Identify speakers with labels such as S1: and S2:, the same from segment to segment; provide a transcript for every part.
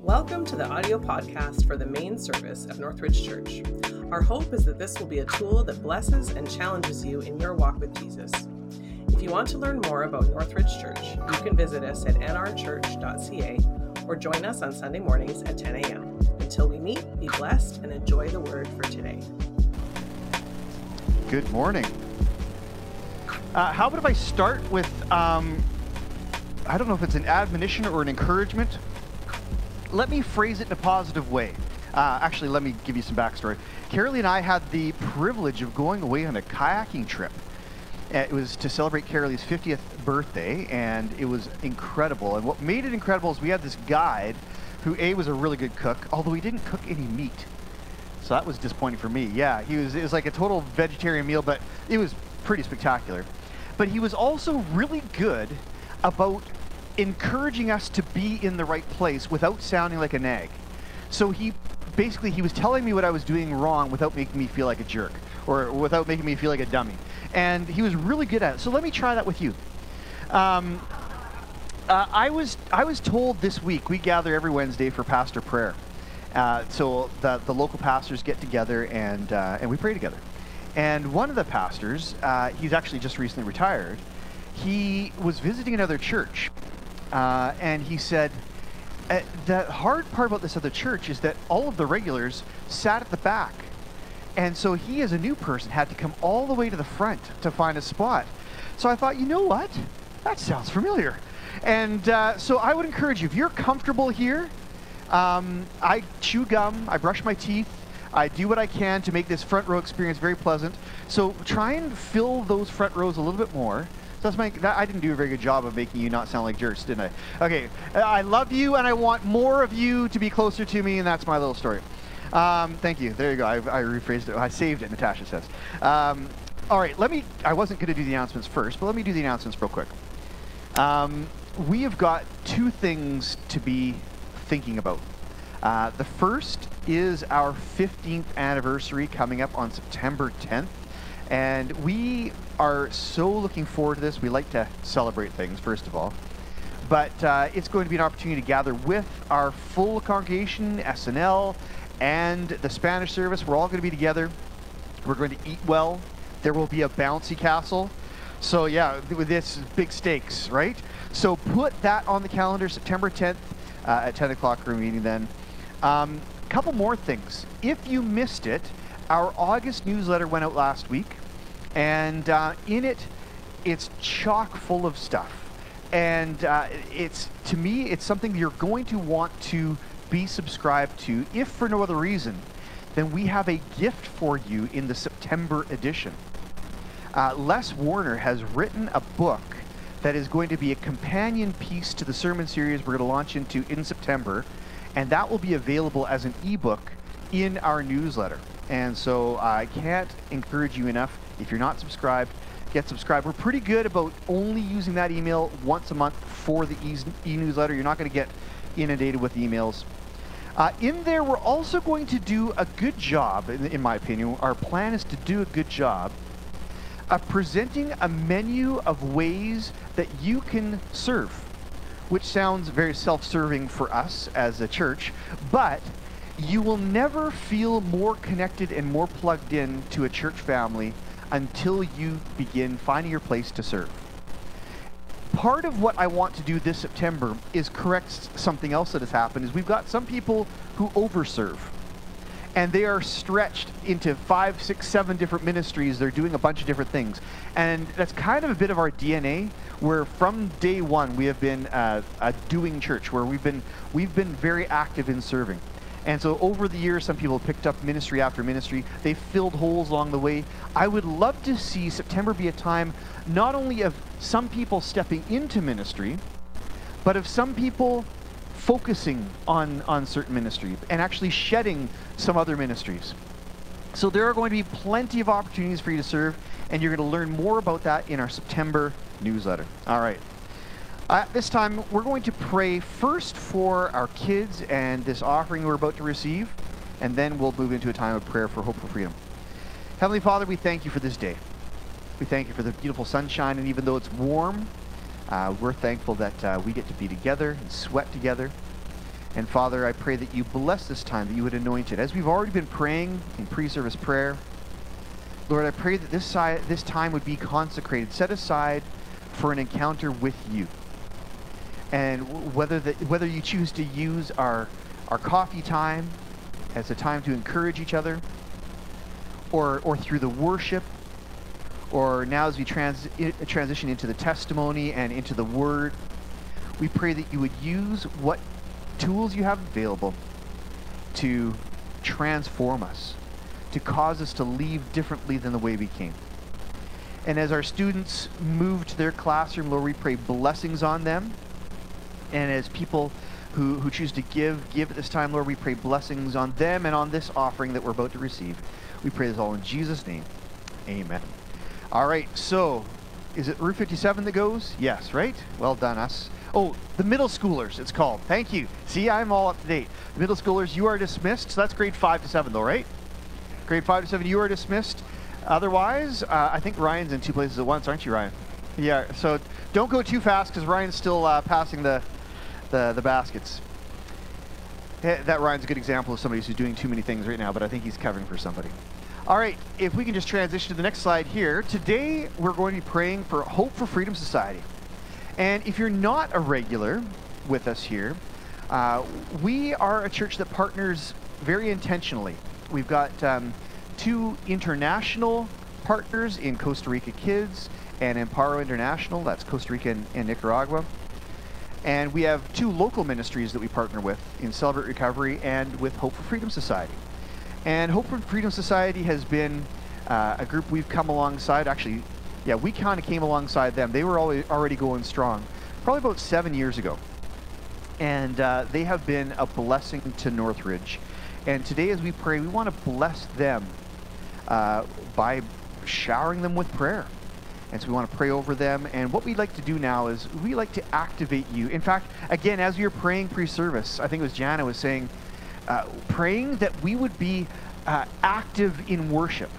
S1: Welcome to the audio podcast for the main service of Northridge Church. Our hope is that this will be a tool that blesses and challenges you in your walk with Jesus. If you want to learn more about Northridge Church, you can visit us at nrchurch.ca or join us on Sunday mornings at 10 a.m. Until we meet, be blessed and enjoy the word for today.
S2: Good morning. Uh, how about if I start with, um, I don't know if it's an admonition or an encouragement. Let me phrase it in a positive way. Uh, actually, let me give you some backstory. Carolee and I had the privilege of going away on a kayaking trip. Uh, It was to celebrate Carolee's 50th birthday, and it was incredible. And what made it incredible is we had this guide who, A, was a really good cook, although he didn't cook any meat. So that was disappointing for me. Yeah, he was. It was like a total vegetarian meal, but it was pretty spectacular. But he was also really good about encouraging us to be in the right place without sounding like a nag. So he basically he was telling me what I was doing wrong without making me feel like a jerk or without making me feel like a dummy. And he was really good at it. So let me try that with you. Um, uh, I was I was told this week we gather every Wednesday for pastor prayer. Uh, so the the local pastors get together and uh, and we pray together. And one of the pastors, uh, he's actually just recently retired. He was visiting another church, uh, and he said, uh, "The hard part about this other church is that all of the regulars sat at the back, and so he, as a new person, had to come all the way to the front to find a spot." So I thought, you know what? That sounds familiar. And uh, so I would encourage you, if you're comfortable here, um, I chew gum, I brush my teeth, I do what I can to make this front row experience very pleasant. So try and fill those front rows a little bit more. So that's my, that, I didn't do a very good job of making you not sound like jerks, didn't I? Okay, I love you and I want more of you to be closer to me, and that's my little story. Um, thank you. There you go. I, I rephrased it. I saved it, Natasha says. Um, all right, let me, I wasn't to do the announcements first, but let me do the announcements real quick. Um, we have got two things to be thinking about. Uh, the first is our 15th anniversary coming up on September 10th. And we are so looking forward to this. We like to celebrate things, first of all. But uh, it's going to be an opportunity to gather with our full congregation, SNL, and the Spanish service. We're all going to be together. We're going to eat well. There will be a bouncy castle. So yeah, with this big stakes, right? So put that on the calendar, September 10th uh, at 10 o'clock. We're meeting then. Um, couple more things. If you missed it, our August newsletter went out last week, and uh, in it, it's chock full of stuff. And uh, it's to me, it's something you're going to want to be subscribed to, if for no other reason, then we have a gift for you in the September edition. Uh, Les Warner has written a book that is going to be a companion piece to the sermon series we're going to launch into in September, and that will be available as an ebook in our newsletter. And so I can't encourage you enough. If you're not subscribed, get subscribed. We're pretty good about only using that email once a month for the e newsletter. You're not going to get inundated with emails. Uh, in there, we're also going to do a good job, in, in my opinion. Our plan is to do a good job of presenting a menu of ways that you can serve, which sounds very self serving for us as a church, but you will never feel more connected and more plugged in to a church family until you begin finding your place to serve. Part of what I want to do this September is correct something else that has happened is we've got some people who overserve and they are stretched into five, six, seven different ministries. They're doing a bunch of different things, and that's kind of a bit of our DNA. Where from day one we have been uh, a doing church, where we've been we've been very active in serving. And so over the years, some people picked up ministry after ministry. They filled holes along the way. I would love to see September be a time not only of some people stepping into ministry, but of some people focusing on, on certain ministry and actually shedding some other ministries. So there are going to be plenty of opportunities for you to serve, and you're going to learn more about that in our September newsletter. All right. Uh, this time, we're going to pray first for our kids and this offering we're about to receive, and then we'll move into a time of prayer for hope for freedom. Heavenly Father, we thank you for this day. We thank you for the beautiful sunshine, and even though it's warm, uh, we're thankful that uh, we get to be together and sweat together. And Father, I pray that you bless this time, that you would anoint it. As we've already been praying in pre service prayer, Lord, I pray that this, si- this time would be consecrated, set aside for an encounter with you. And whether, the, whether you choose to use our, our coffee time as a time to encourage each other, or, or through the worship, or now as we trans, transition into the testimony and into the word, we pray that you would use what tools you have available to transform us, to cause us to leave differently than the way we came. And as our students move to their classroom, Lord, we pray blessings on them. And as people who, who choose to give, give at this time, Lord, we pray blessings on them and on this offering that we're about to receive. We pray this all in Jesus' name. Amen. All right, so is it Route 57 that goes? Yes, right? Well done, us. Oh, the middle schoolers, it's called. Thank you. See, I'm all up to date. The middle schoolers, you are dismissed. So that's grade 5 to 7, though, right? Grade 5 to 7, you are dismissed. Otherwise, uh, I think Ryan's in two places at once, aren't you, Ryan? Yeah, so don't go too fast because Ryan's still uh, passing the, the, the baskets. That Ryan's a good example of somebody who's doing too many things right now, but I think he's covering for somebody. All right, if we can just transition to the next slide here. Today, we're going to be praying for Hope for Freedom Society. And if you're not a regular with us here, uh, we are a church that partners very intentionally. We've got um, two international partners in Costa Rica Kids and Amparo International, that's Costa Rica and, and Nicaragua. And we have two local ministries that we partner with in Celebrate Recovery and with Hope for Freedom Society. And Hope for Freedom Society has been uh, a group we've come alongside. Actually, yeah, we kind of came alongside them. They were already going strong, probably about seven years ago. And uh, they have been a blessing to Northridge. And today, as we pray, we want to bless them uh, by showering them with prayer. And so we want to pray over them. And what we'd like to do now is we like to activate you. In fact, again, as we were praying pre service, I think it was Jana was saying, uh, praying that we would be uh, active in worship,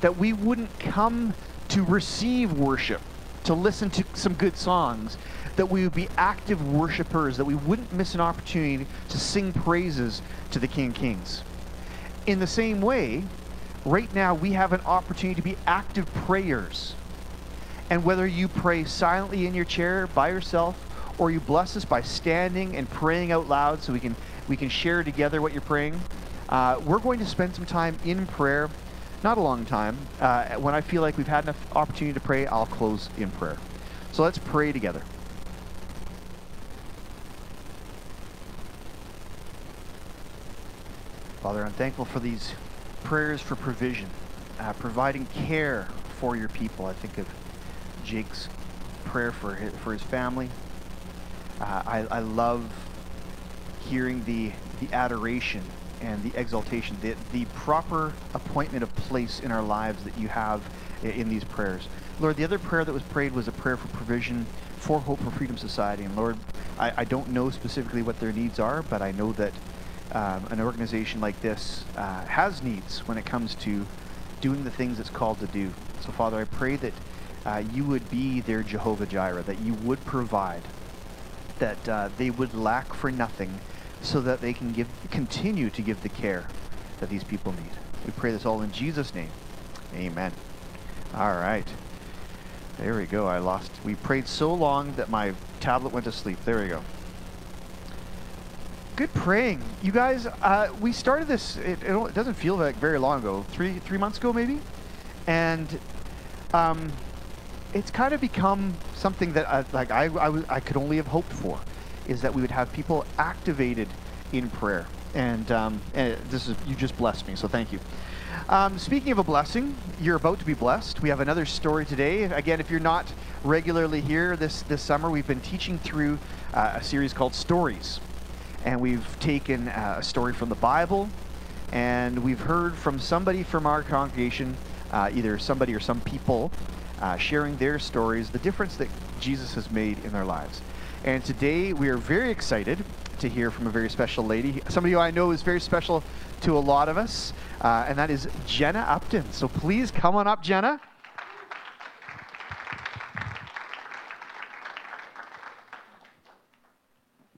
S2: that we wouldn't come to receive worship, to listen to some good songs, that we would be active worshipers, that we wouldn't miss an opportunity to sing praises to the King of Kings. In the same way, right now we have an opportunity to be active prayers. And whether you pray silently in your chair by yourself or you bless us by standing and praying out loud so we can we can share together what you're praying. Uh, we're going to spend some time in prayer not a long time. Uh, when I feel like we've had enough opportunity to pray, I'll close in prayer. So let's pray together. Father, I'm thankful for these prayers for provision, uh, providing care for your people. I think of Jake's prayer for his, for his family. Uh, I, I love hearing the, the adoration and the exaltation, the, the proper appointment of place in our lives that you have in these prayers. Lord, the other prayer that was prayed was a prayer for provision for Hope for Freedom Society. And Lord, I, I don't know specifically what their needs are, but I know that um, an organization like this uh, has needs when it comes to doing the things it's called to do. So, Father, I pray that uh, you would be their Jehovah Jireh, that you would provide, that uh, they would lack for nothing so that they can give, continue to give the care that these people need. We pray this all in Jesus' name. Amen. All right. There we go. I lost. We prayed so long that my tablet went to sleep. There we go. Good praying, you guys. Uh, we started this. It, it, doesn't feel like very long ago. Three three months ago, maybe, and um, it's kind of become something that I, like I, I, I could only have hoped for is that we would have people activated in prayer. And, um, and this is you just blessed me, so thank you. Um, speaking of a blessing, you're about to be blessed. We have another story today. Again, if you're not regularly here this, this summer, we've been teaching through uh, a series called Stories. And we've taken uh, a story from the Bible, and we've heard from somebody from our congregation, uh, either somebody or some people, uh, sharing their stories, the difference that Jesus has made in their lives. And today we are very excited to hear from a very special lady, somebody who I know is very special to a lot of us, uh, and that is Jennah Upton. So please come on up, Jennah.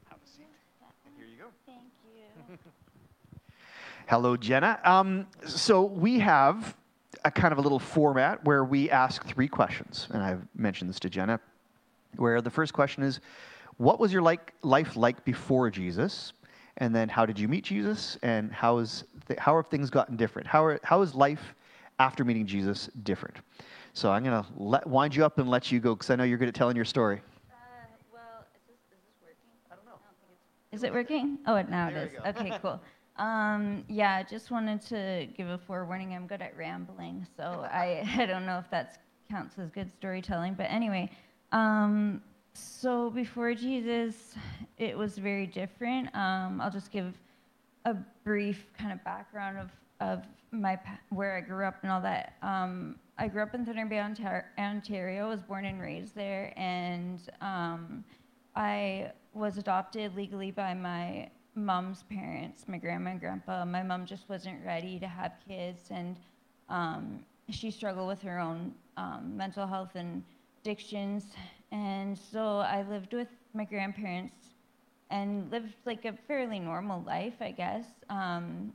S2: Have a seat. And Hello, Jennah. Um, so we have a kind of a little format where we ask three questions, and I've mentioned this to Jennah. Where the first question is, what was your like, life like before Jesus? And then how did you meet Jesus? And how, is th- how have things gotten different? How, are, how is life after meeting Jesus different? So I'm going to wind you up and let you go because I know you're good at telling your story.
S3: Uh, well, is this, is this working? I don't know. I don't. Is it working? Oh, now
S2: there
S3: it is. Okay, cool. Um, yeah, I just wanted to give a forewarning. I'm good at rambling, so I, I don't know if that counts as good storytelling. But anyway, um, so before Jesus, it was very different. Um, I'll just give a brief kind of background of, of my where I grew up and all that. Um, I grew up in Thunder Bay, Ontario. Was born and raised there, and um, I was adopted legally by my mom's parents, my grandma and grandpa. My mom just wasn't ready to have kids, and um, she struggled with her own um, mental health and addictions. And so I lived with my grandparents and lived like a fairly normal life, I guess, um,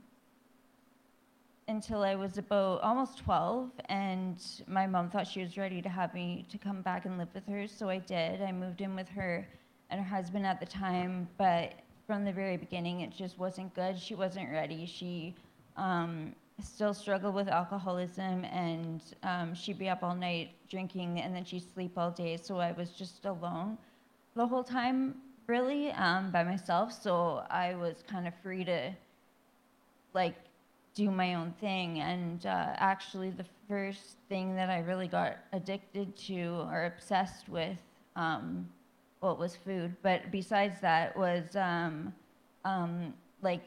S3: until I was about almost 12. And my mom thought she was ready to have me to come back and live with her, so I did. I moved in with her and her husband at the time, but from the very beginning, it just wasn't good. She wasn't ready. She um, still struggled with alcoholism, and um, she'd be up all night drinking, and then she'd sleep all day. So I was just alone the whole time, really, um, by myself. So I was kind of free to, like, do my own thing. And uh, actually, the first thing that I really got addicted to or obsessed with um, well, it was food, but besides that was um, um, like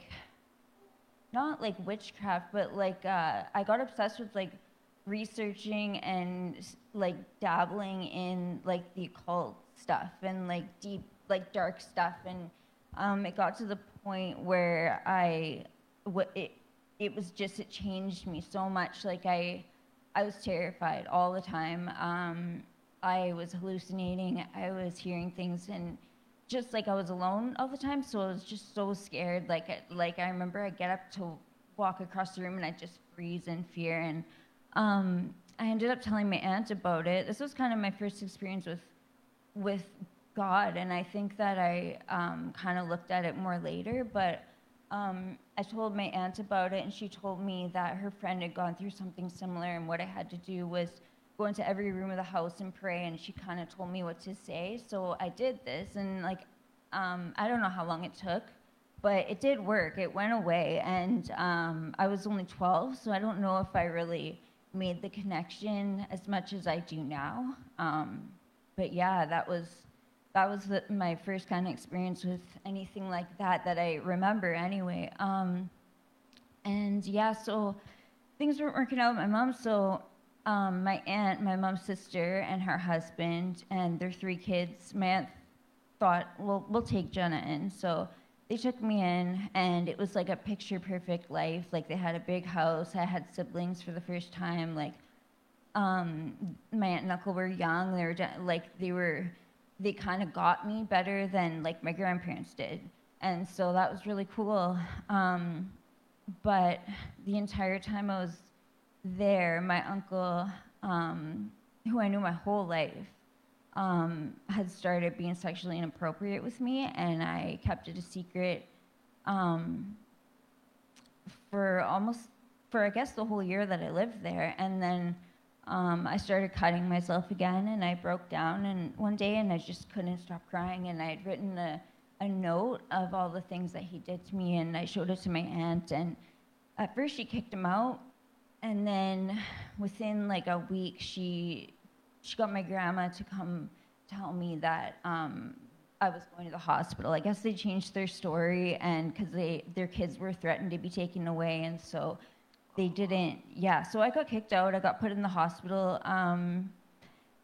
S3: not like witchcraft, but like uh, I got obsessed with like researching and like dabbling in like the occult stuff and like deep like dark stuff, and um, it got to the point where I what it it was just it changed me so much. Like I I was terrified all the time. Um, I was hallucinating. I was hearing things and just like I was alone all the time, so I was just so scared. Like like I remember I get up to walk across the room and I just freeze in fear. And um, I ended up telling my aunt about it. This was kind of my first experience with with God, and I think that I um, kind of looked at it more later. But um, I told my aunt about it, and she told me that her friend had gone through something similar, and what I had to do was go into every room of the house and pray and she kind of told me what to say. So i did this and like um, i don't know how long it took but it did work. It went away and um, i was only 12 so i don't know if i really made the connection as much as i do now. Um, but yeah that was that was the, my first kind of experience with anything like that that i remember anyway. Um, and yeah so things weren't working out with my mom so um, my aunt, my mom's sister, and her husband, and their three kids. My aunt thought, well, we'll take Jennah in. So they took me in, and it was like a picture perfect life. Like they had a big house. I had siblings for the first time. Like um, my aunt and uncle were young. They were like they were, they kind of got me better than like my grandparents did, and so that was really cool. Um, but the entire time I was there, my uncle, um, who I knew my whole life, um, had started being sexually inappropriate with me, and I kept it a secret um, for almost, for I guess the whole year that I lived there. And then um, I started cutting myself again, and I broke down and one day, and I just couldn't stop crying. And I had written a, a note of all the things that he did to me, and I showed it to my aunt. And at first, she kicked him out, and then within like a week, she she got my grandma to come tell me that um, I was going to the hospital. I guess they changed their story, and because they their kids were threatened to be taken away, and so they didn't. Yeah, so I got kicked out. I got put in the hospital. Um,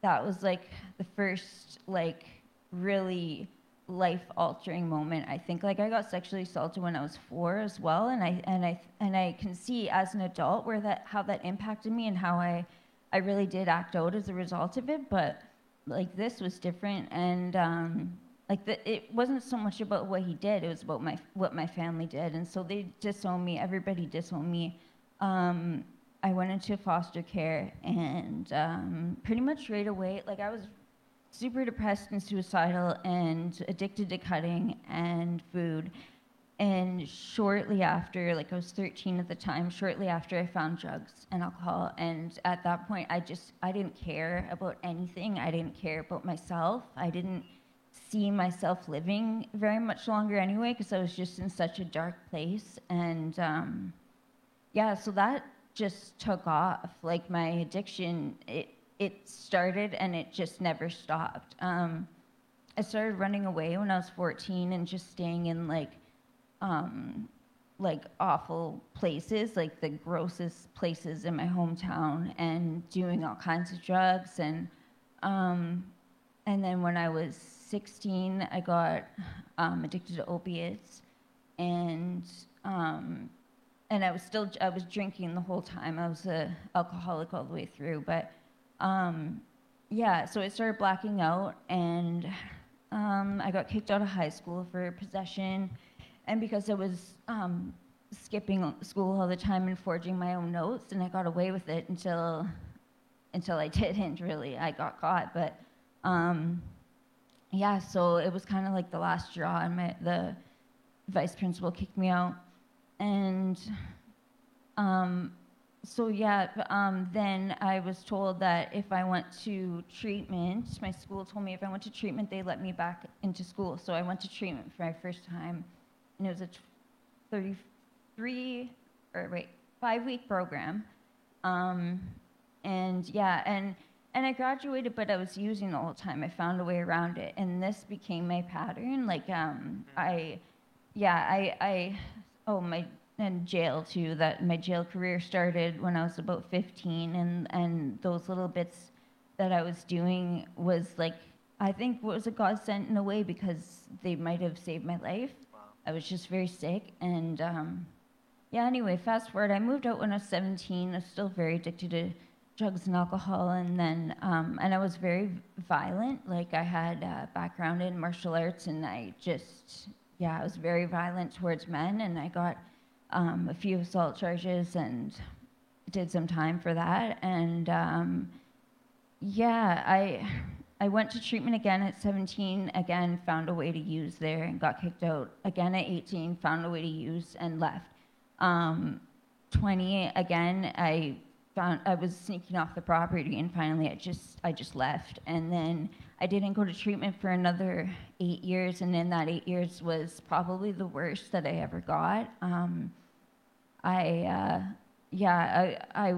S3: that was like the first like really life altering moment. I think like I got sexually assaulted when I was four as well, and I and I and I can see as an adult where that how that impacted me and how I I really did act out as a result of it. But like this was different, and um, like the, it wasn't so much about what he did; it was about my what my family did, and so they disowned me. Everybody disowned me. Um, I went into foster care, and um, pretty much right away, like I was super depressed and suicidal, and addicted to cutting and food. And shortly after, like I was 13 at the time, shortly after I found drugs and alcohol. And at that point, I just, I didn't care about anything. I didn't care about myself. I didn't see myself living very much longer anyway, because I was just in such a dark place. And um, yeah, so that just took off. Like my addiction, it, it started and it just never stopped. Um, I started running away when I was 14 and just staying in like um, like awful places, like the grossest places in my hometown, and doing all kinds of drugs. And um, and then when I was 16, I got um, addicted to opiates, and um, and I was still I was drinking the whole time. I was a alcoholic all the way through, but um, yeah. So I started blacking out, and um, I got kicked out of high school for possession and because I was um, skipping school all the time and forging my own notes, and I got away with it until until I didn't really. I got caught, but um, yeah. So it was kind of like the last straw, and my the vice principal kicked me out, and um, so yeah. Um, then I was told that if I went to treatment, my school told me if I went to treatment, they let me back into school. So I went to treatment for my first time and it was a 33 or wait five week program um, and yeah and and i graduated but i was using the whole time i found a way around it and this became my pattern like um, i yeah i i oh my and jail too that my jail career started when i was about 15 and and those little bits that i was doing was like i think was a godsend in a way because they might have saved my life I was just very sick. And um, yeah, anyway, fast forward, I moved out when I was 17. I was still very addicted to drugs and alcohol. And then, um, and I was very violent. Like I had a background in martial arts and I just, yeah, I was very violent towards men. And I got um, a few assault charges and did some time for that. And um, yeah, I I went to treatment again at 17, again, found a way to use there and got kicked out. Again at 18, found a way to use and left. Um, 20, again, I found I was sneaking off the property and finally I just I just left. And then I didn't go to treatment for another eight years, and in that eight years was probably the worst that I ever got. Um, I uh, yeah I I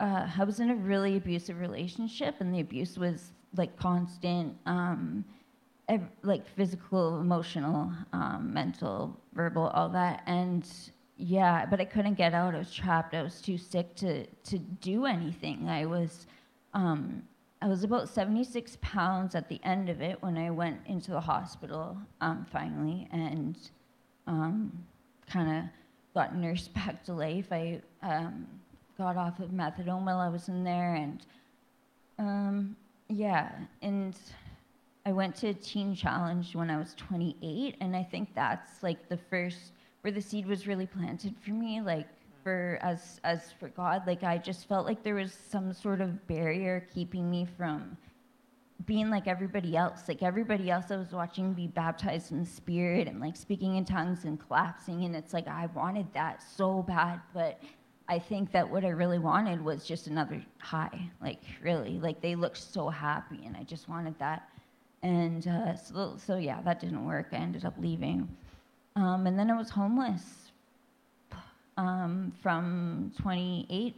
S3: uh, I was in a really abusive relationship, and the abuse was like constant, um, ev- like physical, emotional, um, mental, verbal, all that. And yeah, but I couldn't get out. I was trapped. I was too sick to to do anything. I was. Um, I was about 76 pounds at the end of it when I went into the hospital um, finally, and um, kind of got nursed back to life. I um, got off of methadone while I was in there, and um, yeah, and I went to Teen Challenge when I was 28, and I think that's like the first where the seed was really planted for me, like for as as for God. Like I just felt like there was some sort of barrier keeping me from being like everybody else. Like everybody else I was watching be baptized in the spirit and like speaking in tongues and collapsing, and it's like I wanted that so bad, but I think that what I really wanted was just another high, like really, like they looked so happy, and I just wanted that. And uh, so, so yeah, that didn't work. I ended up leaving, um, and then I was homeless um, from 28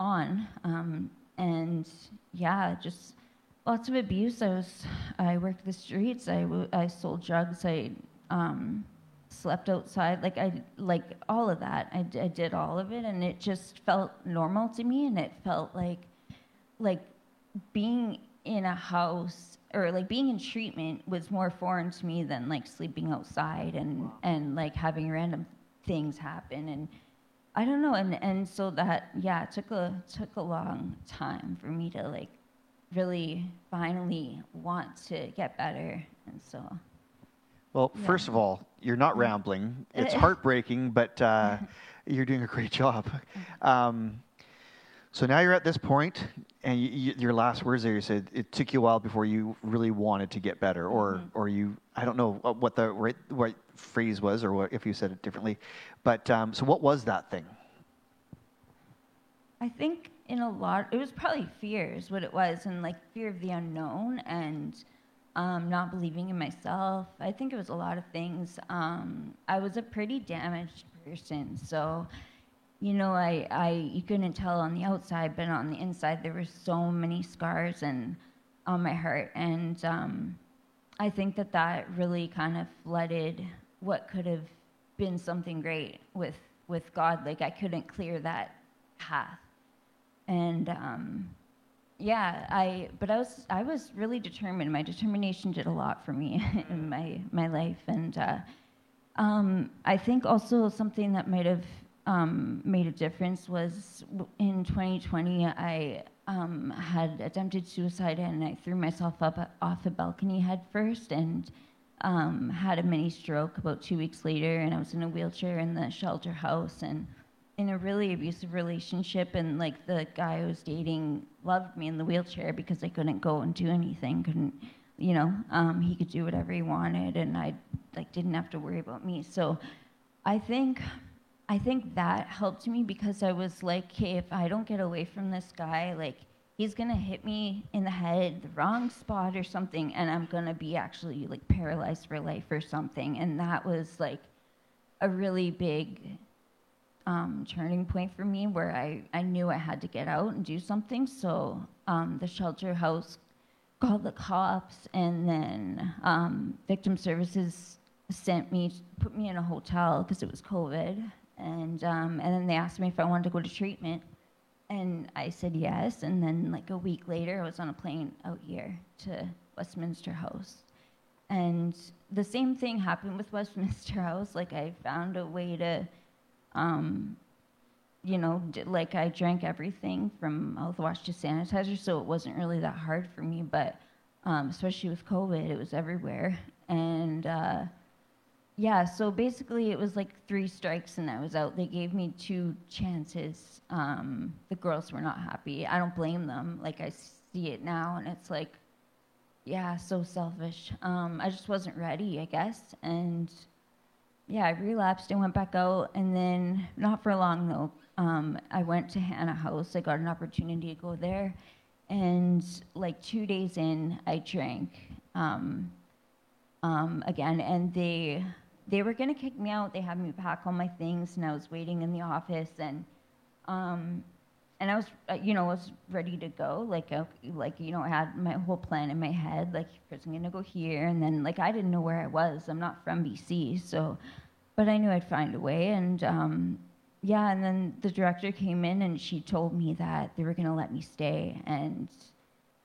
S3: on, um, and yeah, just lots of abuse. I was, I worked the streets. I, I sold drugs. I um, slept outside like i like all of that I, I did all of it and it just felt normal to me and it felt like like being in a house or like being in treatment was more foreign to me than like sleeping outside and and like having random things happen and i don't know and and so that yeah it took a took a long time for me to like really finally want to get better and So.
S2: Well,
S3: Yeah.
S2: first of all, you're not rambling. It's heartbreaking, but uh, you're doing a great job. Um, so now you're at this point, and you, you, your last words there, you said it took you a while before you really wanted to get better, or or you, I don't know what- what the right, right phrase was, or what, if you said it differently. But um, so what was that thing?
S3: I think in a lot, it was probably fears, what it was, and like fear of the unknown and um, not believing in myself. I think it was a lot of things. Um, I was a pretty damaged person, so you know, I, I you couldn't tell on the outside, but on the inside there were so many scars and on my heart, and um, I think that that really kind of flooded what could have been something great with with God. Like I couldn't clear that path, and um, yeah, I but I was I was really determined. My determination did a lot for me in my my life, and uh, um, I think also something that might have um, made a difference was in 2020 I um, had attempted suicide and I threw myself up off a balcony head first and um, had a mini stroke about two weeks later. And I was in a wheelchair in the shelter house and in a really abusive relationship and like the guy I was dating loved me in the wheelchair because I couldn't go and do anything couldn't you know um, he could do whatever he wanted and I like didn't have to worry about me so I think I think that helped me because I was like, okay, if I don't get away from this guy, like he's gonna hit me in the head, the wrong spot or something, and I'm gonna be actually like paralyzed for life or something. And that was like a really big um, turning point for me where I, I knew I had to get out and do something. So um, the shelter house called the cops, and then um, victim services sent me, put me in a hotel because it was COVID, and um, and then they asked me if I wanted to go to treatment, and I said yes. And then like a week later, I was on a plane out here to Westminster House, and the same thing happened with Westminster House. Like I found a way to. Um, you know, like I drank everything from mouthwash to sanitizer, so it wasn't really that hard for me. But um, especially with COVID, it was everywhere. And uh, yeah, so basically, it was like three strikes and I was out. They gave me two chances. Um, the girls were not happy. I don't blame them. Like, I see it now, and it's like, yeah, so selfish. Um, I just wasn't ready, I guess. And yeah, I relapsed and went back out, and then not for long though. Um, I went to Hannah House. I got an opportunity to go there, and like two days in, I drank um, um, again, and they they were gonna kick me out. They had me pack all my things, and I was waiting in the office, and um, and I was, uh, you know, was ready to go. Like, uh, like you know, I had my whole plan in my head. Like, first I'm gonna go here, and then like I didn't know where I was. I'm not from BC, so, but I knew I'd find a way. And um, yeah, and then the director came in, and she told me that they were gonna let me stay, and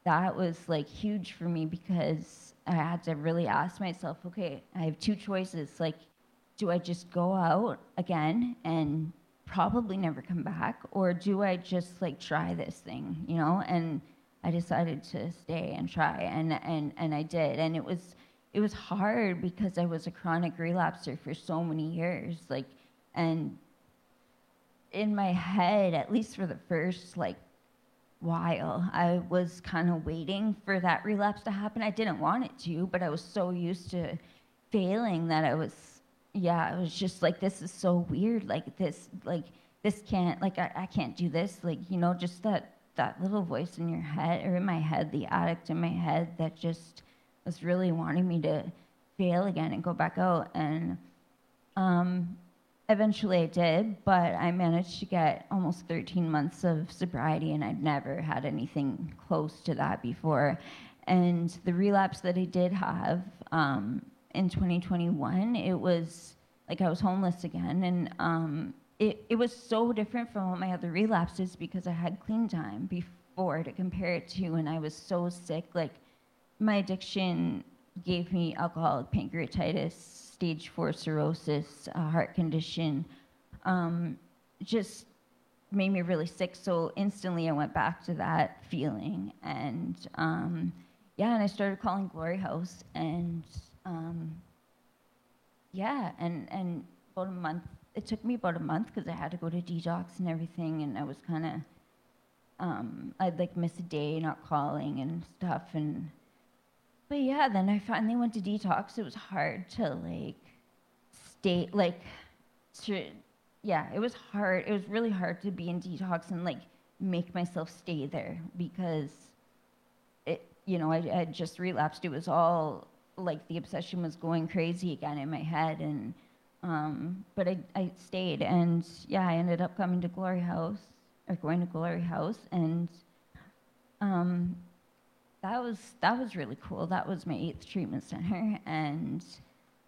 S3: that was like huge for me because I had to really ask myself, okay, I have two choices. Like, do I just go out again and probably never come back or do I just like try this thing, you know? And I decided to stay and try and and and I did. And it was it was hard because I was a chronic relapser for so many years like and in my head at least for the first like while I was kind of waiting for that relapse to happen. I didn't want it to, but I was so used to failing that I was yeah, it was just like, this is so weird. Like this, like this can't, like I, I can't do this. Like you know, just that that little voice in your head or in my head, the addict in my head that just was really wanting me to fail again and go back out. And um, eventually I did, but I managed to get almost 13 months of sobriety, and I'd never had anything close to that before. And the relapse that I did have um, in 2021, it was like I was homeless again, and um, it it was so different from all my other relapses because I had clean time before to compare it to, and I was so sick. Like my addiction gave me alcoholic pancreatitis, stage four cirrhosis, a heart condition, um, just made me really sick. So instantly I went back to that feeling. And um, yeah, and I started calling Glory House. And um, yeah, and and about a month. It took me about a month because I had to go to detox and everything, and I was kind of, um, I'd like miss a day not calling and stuff, and but yeah, then I finally went to detox. It was hard to like stay like, to, yeah, it was hard. It was really hard to be in detox and like make myself stay there because it, you know, I, I had just relapsed. It was all like the obsession was going crazy again in my head and um, but I, I stayed and yeah i ended up coming to glory house or going to glory house and um, that was that was really cool that was my eighth treatment center and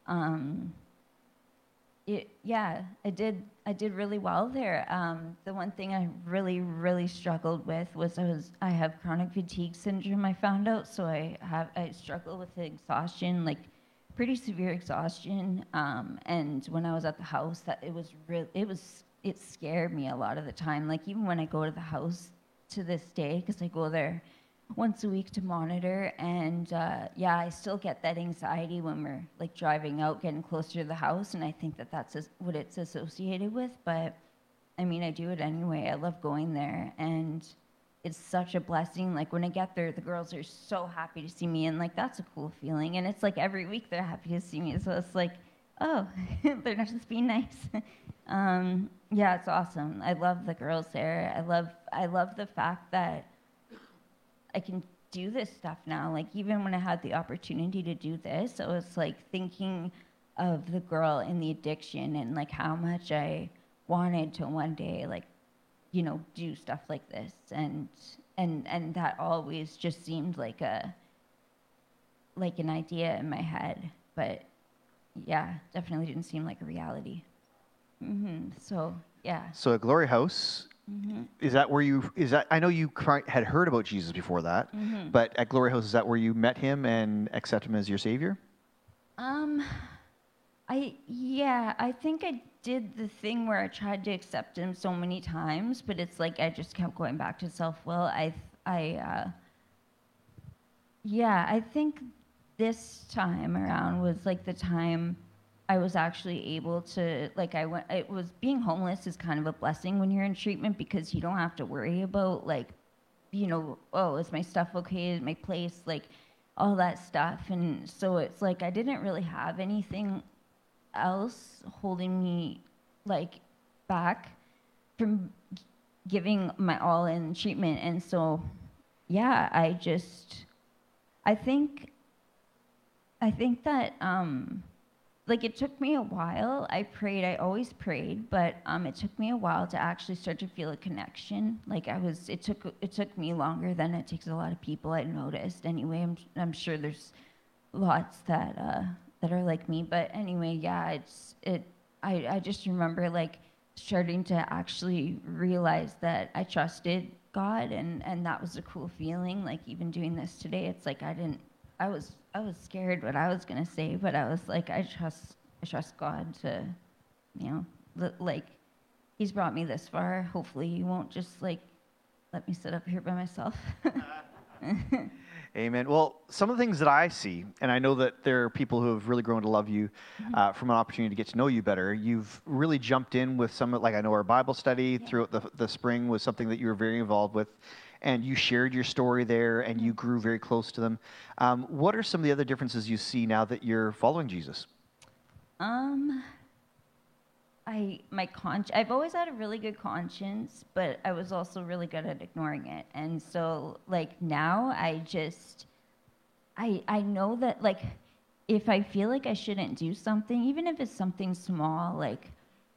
S3: um, it, yeah, I did. I did really well there. Um, the one thing I really, really struggled with was I was I have chronic fatigue syndrome. I found out, so I have I struggle with exhaustion, like pretty severe exhaustion. Um, and when I was at the house, that it was real. It was it scared me a lot of the time. Like even when I go to the house to this day, because I go there once a week to monitor. And uh, yeah, I still get that anxiety when we're like driving out, getting closer to the house. And I think that that's what it's associated with. But I mean, I do it anyway. I love going there. And it's such a blessing. Like when I get there, the girls are so happy to see me. And like, that's a cool feeling. And it's like every week they're happy to see me. So it's like, oh, they're not just being nice. um, yeah, it's awesome. I love the girls there. I love, I love the fact that I can do this stuff now. Like even when I had the opportunity to do this, I was like thinking of the girl in the addiction and like how much I wanted to one day like you know do stuff like this and and and that always just seemed like a like an idea in my head but yeah definitely didn't seem like a reality mm-hmm. so yeah
S2: So at Glory House, is that where you is that? I know you had heard about Jesus before that, but at Glory House, is that where you met him and accept him as your savior?
S3: Um, I yeah, I think I did the thing where I tried to accept him so many times, but it's like I just kept going back to self will. I I uh, yeah, I think this time around was like the time I was actually able to like I went. It was being homeless is kind of a blessing when you're in treatment because you don't have to worry about like you know, oh, is my stuff okay? Is my place like all that stuff? And so it's like I didn't really have anything else holding me like back from giving my all in treatment. And so, yeah, I just, I think, I think that, um, like it took me a while. I prayed. I always prayed, but um, it took me a while to actually start to feel a connection. Like I was, it took it took me longer than it takes a lot of people. I noticed. Anyway, I'm I'm sure there's lots that uh, that are like me. But anyway, yeah, it's it. I I just remember like starting to actually realize that I trusted God, and and that was a cool feeling. Like even doing this today, it's like I didn't. I was I was scared what I was gonna say, but I was like, I trust I trust God to, you know, li- like He's brought me this far. Hopefully, He won't just like let me sit up here by myself.
S2: Amen. Well, some of the things that I see, and I know that there are people who have really grown to love you uh, from an opportunity to get to know you better. You've really jumped in with some, like I know our Bible study throughout the, the spring was something that you were very involved with, and you shared your story there, and you grew very close to them. Um, what are some of the other differences you see now that you're following Jesus?
S3: Um, I my con I've always had a really good conscience, but I was also really good at ignoring it. And so like now I just I I know that like if I feel like I shouldn't do something, even if it's something small, like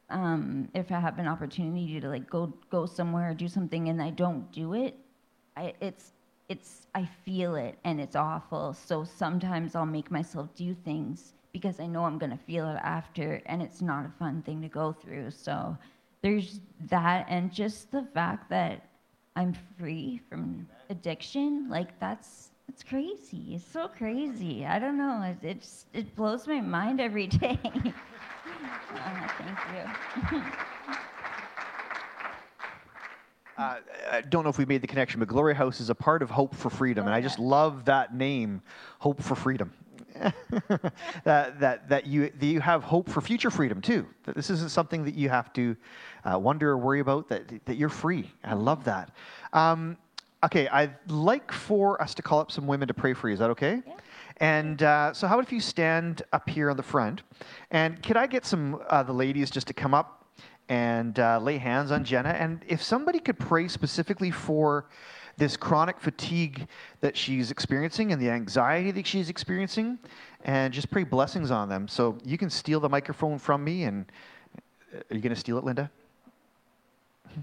S3: um, if I have an opportunity to like go go somewhere or do something and I don't do it, I, it's it's I feel it and it's awful. So sometimes I'll make myself do things because I know I'm gonna feel it after, and it's not a fun thing to go through. So there's that, and just the fact that I'm free from addiction, like that's it's crazy. It's so crazy. I don't know. It it, just, it blows my mind every day. uh, thank you.
S2: Uh, I don't know if we made the connection, but Glory House is a part of Hope for Freedom, and I just love that name, Hope for Freedom. that, that, that, you, that you have hope for future freedom too. That this isn't something that you have to uh, wonder or worry about, that, that you're free. I love that. Um, okay, I'd like for us to call up some women to pray for you. Is that okay?
S3: Yeah.
S2: And uh, so, how about if you stand up here on the front? And could I get some uh, the ladies just to come up and uh, lay hands on Jennah? And if somebody could pray specifically for this chronic fatigue that she's experiencing and the anxiety that she's experiencing, and just pray blessings on them. So you can steal the microphone from me, and uh, are you going to steal it, Linda?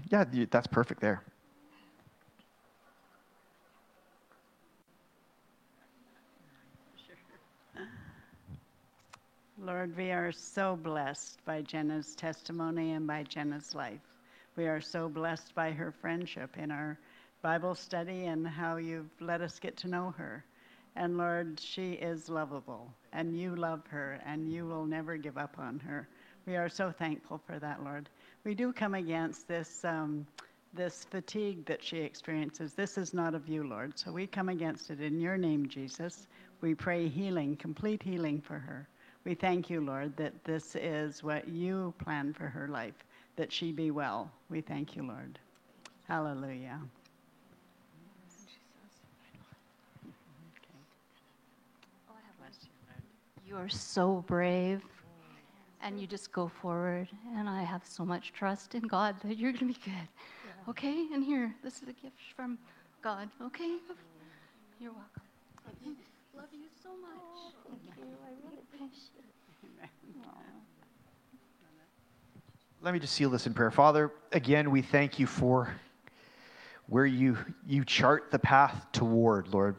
S2: Yeah, that's perfect there.
S4: Lord, we are so blessed by Jennah's testimony and by Jennah's life. We are so blessed by her friendship in our Bible study and how you've let us get to know her. And Lord, she is lovable, and you love her, and you will never give up on her. We are so thankful for that, Lord. We do come against this, um, this fatigue that she experiences. This is not of you, Lord. So we come against it in your name, Jesus. We pray healing, complete healing for her. We thank you, Lord, that this is what you plan for her life, that she be well. We thank you, Lord. Hallelujah.
S5: You are so brave, and you just go forward. And I have so much trust in God that you're going to be good. Yeah. Okay? And here, this is a gift from God. Okay? You're welcome. Love you, so much. Thank you. I really appreciate it.
S2: Let me just seal this in prayer. Father, again, we thank you for where you, you chart the path toward, Lord.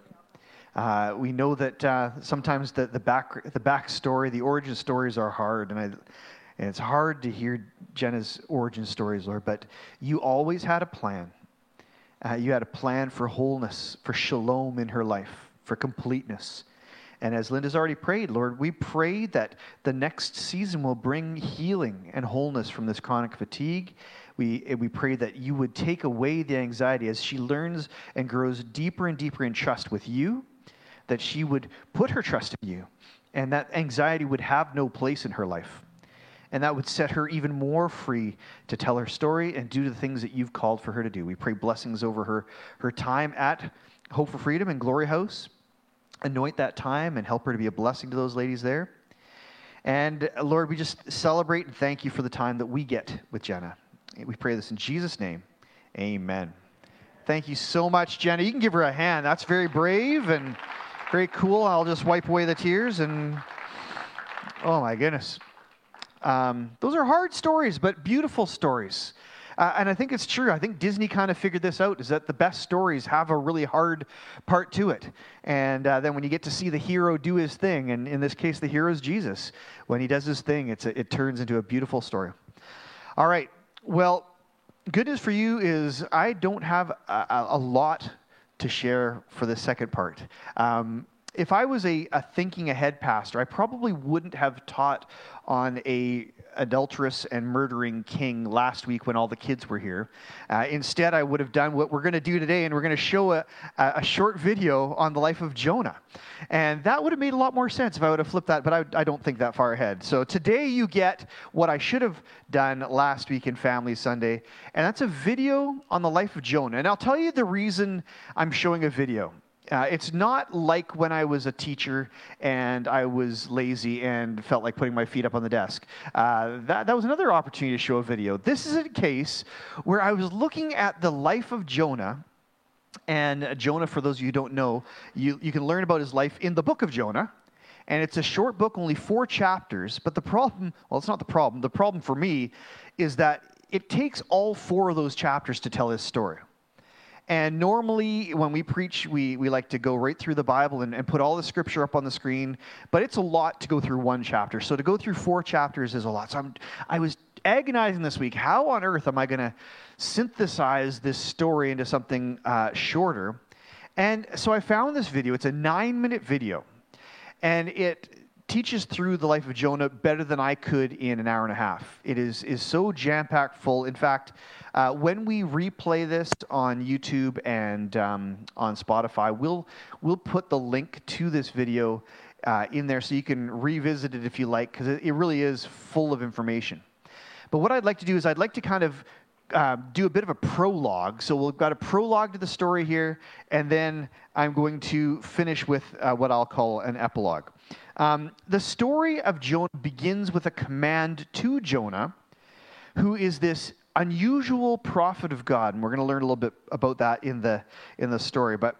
S2: Uh, we know that uh, sometimes the, the, back, the backstory, the origin stories are hard, and, I, and it's hard to hear Jennah's origin stories, Lord, but you always had a plan. Uh, you had a plan for wholeness, for shalom in her life, for completeness. And as Linda's already prayed, Lord, we pray that the next season will bring healing and wholeness from this chronic fatigue. We, we pray that you would take away the anxiety as she learns and grows deeper and deeper in trust with you that she would put her trust in you and that anxiety would have no place in her life. And that would set her even more free to tell her story and do the things that you've called for her to do. We pray blessings over her, her time at Hope for Freedom and Glory House. Anoint that time and help her to be a blessing to those ladies there. And Lord, we just celebrate and thank you for the time that we get with Jennah. We pray this in Jesus' name. Amen. Thank you so much, Jennah. You can give her a hand. That's very brave and. Very cool. I'll just wipe away the tears and oh my goodness. Um, those are hard stories, but beautiful stories. Uh, and I think it's true. I think Disney kind of figured this out is that the best stories have a really hard part to it. And uh, then when you get to see the hero do his thing, and in this case, the hero is Jesus, when he does his thing, it's a, it turns into a beautiful story. All right. Well, good news for you is I don't have a, a lot to share for the second part. Um, if I was a, a, thinking ahead pastor, I probably wouldn't have taught on a adulterous and murdering king last week when all the kids were here. Uh, instead, I would have done what we're going to do today, and we're going to show a, a, short video on the life of Jonah. And that would have made a lot more sense if I would have flipped that, but I, I don't think that far ahead. So today you get what I should have done last week in Family Sunday, and that's a video on the life of Jonah. And I'll tell you the reason I'm showing a video. Uh, it's not like when I was a teacher and I was lazy and felt like putting my feet up on the desk. Uh, that, that was another opportunity to show a video. This is a case where I was looking at the life of Jonah. And Jonah, for those of you who don't know, you, you can learn about his life in the book of Jonah. And it's a short book, only four chapters. But the problem, well, it's not the problem. The problem for me is that it takes all four of those chapters to tell his story. And normally, when we preach, we, we like to go right through the Bible and, and put all the scripture up on the screen, but it's a lot to go through one chapter. So to go through four chapters is a lot. So I'm, I was agonizing this week how on earth am I going to synthesize this story into something uh, shorter? And so I found this video. It's a nine minute video. And it teaches through the life of Jonah better than I could in an hour and a half. It is, is so jam packed full. In fact, uh, when we replay this on YouTube and um, on Spotify, we'll, we'll put the link to this video uh, in there so you can revisit it if you like, because it, it really is full of information. But what I'd like to do is I'd like to kind of uh, do a bit of a prologue. So we've got a prologue to the story here, and then I'm going to finish with uh, what I'll call an epilogue. Um, the story of Jonah begins with a command to Jonah, who is this unusual prophet of God, and we're going to learn a little bit about that in the in the story. But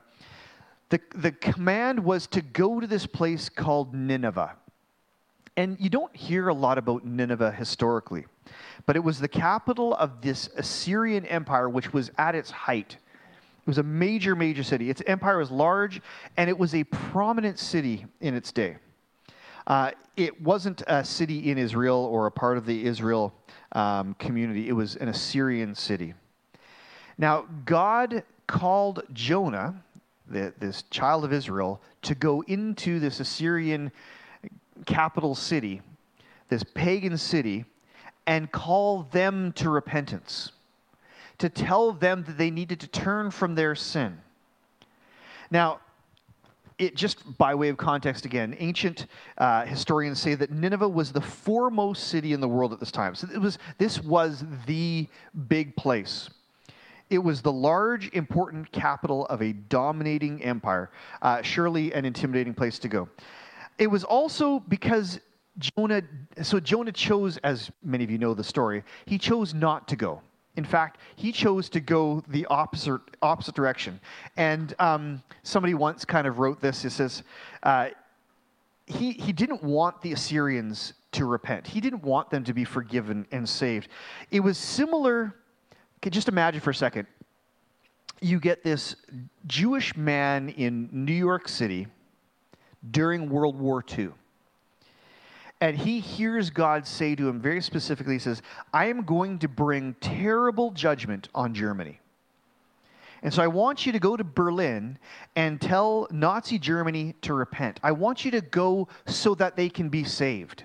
S2: the the command was to go to this place called Nineveh, and you don't hear a lot about Nineveh historically, but it was the capital of this Assyrian Empire, which was at its height. It was a major, major city. Its empire was large, and it was a prominent city in its day. Uh, it wasn't a city in Israel or a part of the Israel um, community, it was an Assyrian city. Now, God called Jonah, the, this child of Israel, to go into this Assyrian capital city, this pagan city, and call them to repentance, to tell them that they needed to turn from their sin. Now, it just by way of context again, ancient uh, historians say that Nineveh was the foremost city in the world at this time. So it was this was the big place. It was the large, important capital of a dominating empire. Uh, surely an intimidating place to go. It was also because Jonah. So Jonah chose, as many of you know the story, he chose not to go. In fact, he chose to go the opposite, opposite direction. And um, somebody once kind of wrote this. It says, uh, he, he didn't want the Assyrians to repent, he didn't want them to be forgiven and saved. It was similar. Okay, just imagine for a second. You get this Jewish man in New York City during World War II and he hears God say to him very specifically, he says, I am going to bring terrible judgment on Germany. And so I want you to go to Berlin and tell Nazi Germany to repent. I want you to go so that they can be saved.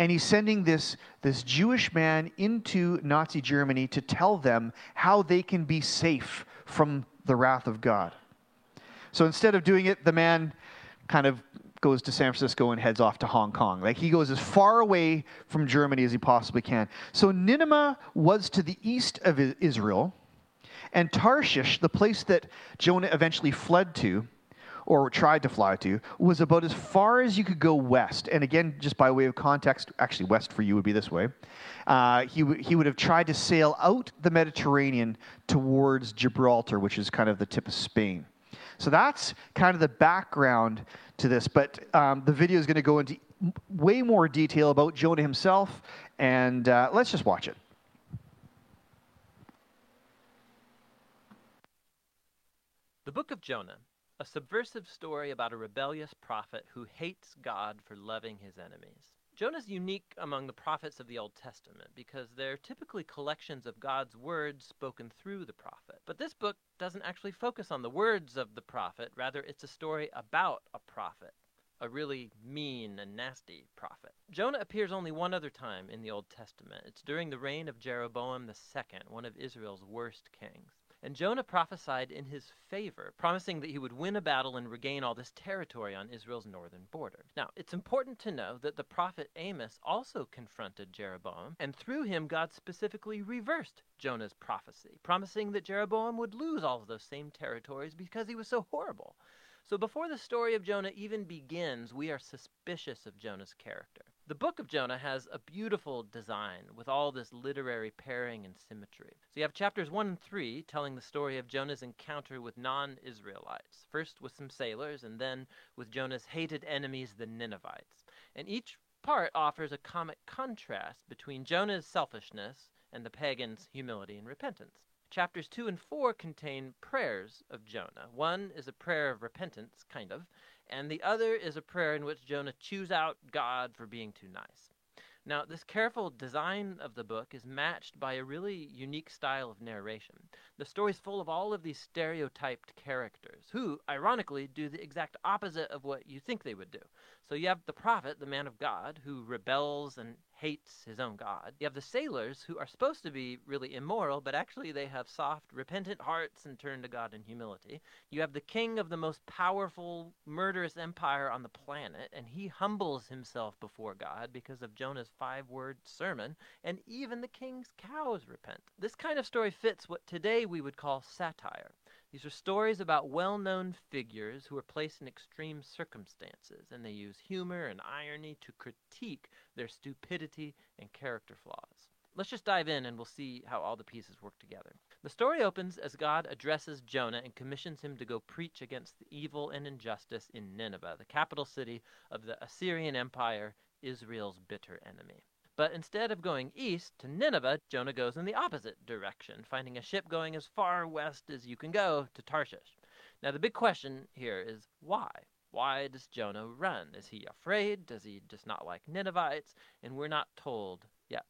S2: And he's sending this, this Jewish man into Nazi Germany to tell them how they can be safe from the wrath of God. So instead of doing it, the man kind of goes to San Francisco and heads off to Hong Kong. Like he goes as far away from Germany as he possibly can. So Nineveh was to the east of Israel, and Tarshish, the place that Jonah eventually fled to, or tried to fly to, was about as far as you could go west. And again, just by way of context, actually, west for you would be this way. Uh, he, w- he would have tried to sail out the Mediterranean towards Gibraltar, which is kind of the tip of Spain. So that's kind of the background to this. But um, the video is going to go into way more detail about Jonah himself, and uh, let's just watch it.
S6: The Book of Jonah, a subversive story about a rebellious prophet who hates God for loving his enemies. Jonah's unique among the prophets of the Old Testament because they're typically collections of God's words spoken through the prophet. But this book doesn't actually focus on the words of the prophet, rather, it's a story about a prophet. A really mean and nasty prophet. Jonah appears only one other time in the Old Testament. It's during the reign of Jeroboam II, one of Israel's worst kings. And Jonah prophesied in his favor, promising that he would win a battle and regain all this territory on Israel's northern border. Now, it's important to know that the prophet Amos also confronted Jeroboam, and through him, God specifically reversed Jonah's prophecy, promising that Jeroboam would lose all of those same territories because he was so horrible. So before the story of Jonah even begins, we are suspicious of Jonah's character. The book of Jonah has a beautiful design with all this literary pairing and symmetry. So you have chapters 1 and 3 telling the story of Jonah's encounter with non Israelites, first with some sailors, and then with Jonah's hated enemies, the Ninevites. And each part offers a comic contrast between Jonah's selfishness and the pagans' humility and repentance. Chapters 2 and 4 contain prayers of Jonah. One is a prayer of repentance, kind of, and the other is a prayer in which Jonah chews out God for being too nice. Now, this careful design of the book is matched by a really unique style of narration. The story's full of all of these stereotyped characters who, ironically, do the exact opposite of what you think they would do. So you have the prophet, the man of God, who rebels and hates his own God. You have the sailors who are supposed to be really immoral, but actually they have soft, repentant hearts and turn to God in humility. You have the king of the most powerful, murderous empire on the planet, and he humbles himself before God because of Jonah's five word sermon, and even the king's cows repent. This kind of story fits what today we would call satire. These are stories about well known figures who are placed in extreme circumstances, and they use humor and irony to critique their stupidity and character flaws. Let's just dive in and we'll see how all the pieces work together. The story opens as God addresses Jonah and commissions him to go preach against the evil and injustice in Nineveh, the capital city of the Assyrian Empire, Israel's bitter enemy. But instead of going east to Nineveh, Jonah goes in the opposite direction, finding a ship going as far west as you can go to Tarshish. Now, the big question here is why? Why does Jonah run? Is he afraid? Does he just not like Ninevites? And we're not told yet.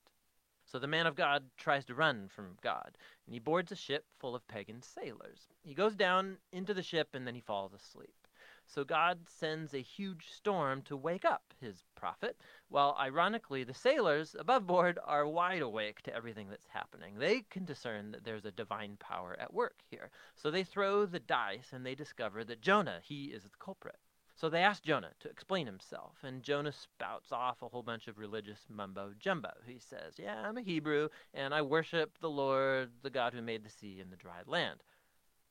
S6: So the man of God tries to run from God, and he boards a ship full of pagan sailors. He goes down into the ship and then he falls asleep. So God sends a huge storm to wake up his prophet, while ironically the sailors above board are wide awake to everything that's happening. They can discern that there's a divine power at work here. So they throw the dice and they discover that Jonah, he is the culprit. So they ask Jonah to explain himself, and Jonah spouts off a whole bunch of religious mumbo jumbo. He says, Yeah, I'm a Hebrew, and I worship the Lord, the God who made the sea and the dry land.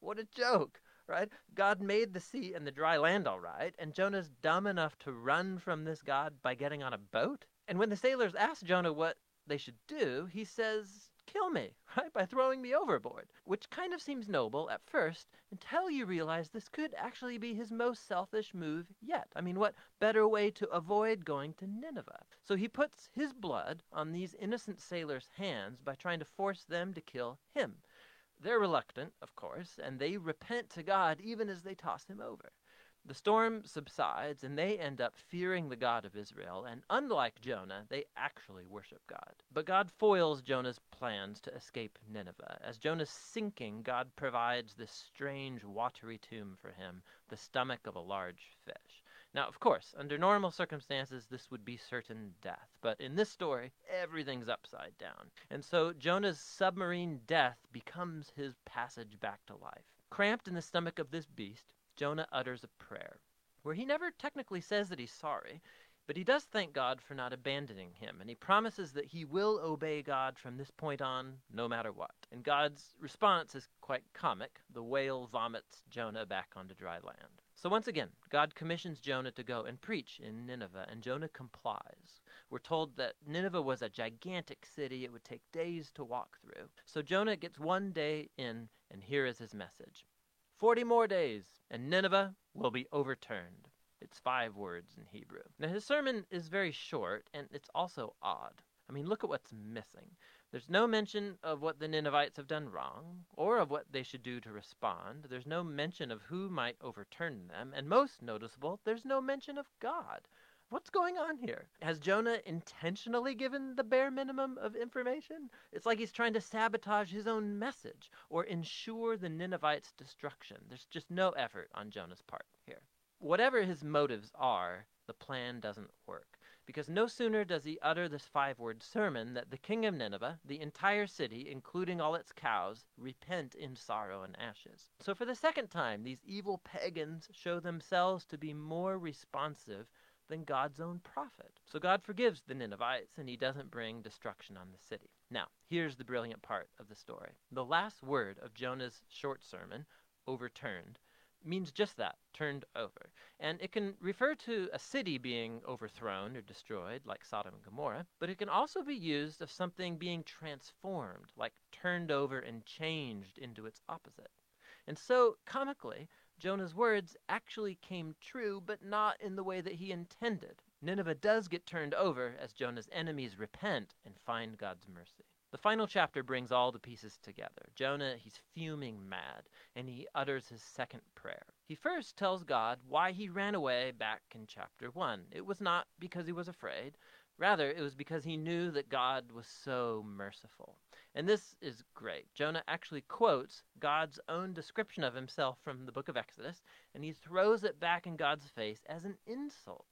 S6: What a joke! Right? God made the sea and the dry land all right, and Jonah's dumb enough to run from this God by getting on a boat? And when the sailors ask Jonah what they should do, he says, Kill me, right? By throwing me overboard. Which kind of seems noble at first until you realize this could actually be his most selfish move yet. I mean, what better way to avoid going to Nineveh? So he puts his blood on these innocent sailors' hands by trying to force them to kill him. They're reluctant, of course, and they repent to God even as they toss him over. The storm subsides, and they end up fearing the God of Israel, and unlike Jonah, they actually worship God. But God foils Jonah's plans to escape Nineveh. As Jonah's sinking, God provides this strange watery tomb for him, the stomach of a large fish. Now, of course, under normal circumstances, this would be certain death, but in this story, everything's upside down. And so Jonah's submarine death becomes his passage back to life. Cramped in the stomach of this beast, Jonah utters a prayer, where he never technically says that he's sorry, but he does thank God for not abandoning him, and he promises that he will obey God from this point on, no matter what. And God's response is quite comic. The whale vomits Jonah back onto dry land. So once again, God commissions Jonah to go and preach in Nineveh, and Jonah complies. We're told that Nineveh was a gigantic city, it would take days to walk through. So Jonah gets one day in, and here is his message Forty more days, and Nineveh will be overturned. It's five words in Hebrew. Now, his sermon is very short, and it's also odd. I mean, look at what's missing. There's no mention of what the Ninevites have done wrong, or of what they should do to respond. There's no mention of who might overturn them, and most noticeable, there's no mention of God. What's going on here? Has Jonah intentionally given the bare minimum of information? It's like he's trying to sabotage his own message or ensure the Ninevites' destruction. There's just no effort on Jonah's part here. Whatever his motives are, the plan doesn't work because no sooner does he utter this five word sermon that the king of Nineveh, the entire city, including all its cows, repent in sorrow and ashes. So, for the second time, these evil pagans show themselves to be more responsive than God's own prophet. So, God forgives the Ninevites and he doesn't bring destruction on the city. Now, here's the brilliant part of the story. The last word of Jonah's short sermon, overturned, means just that, turned over. And it can refer to a city being overthrown or destroyed, like Sodom and Gomorrah, but it can also be used of something being transformed, like turned over and changed into its opposite. And so, comically, Jonah's words actually came true, but not in the way that he intended. Nineveh does get turned over as Jonah's enemies repent and find God's mercy. The final chapter brings all the pieces together. Jonah, he's fuming mad, and he utters his second prayer. He first tells God why he ran away back in chapter 1. It was not because he was afraid, Rather, it was because he knew that God was so merciful. And this is great. Jonah actually quotes God's own description of himself from the book of Exodus, and he throws it back in God's face as an insult.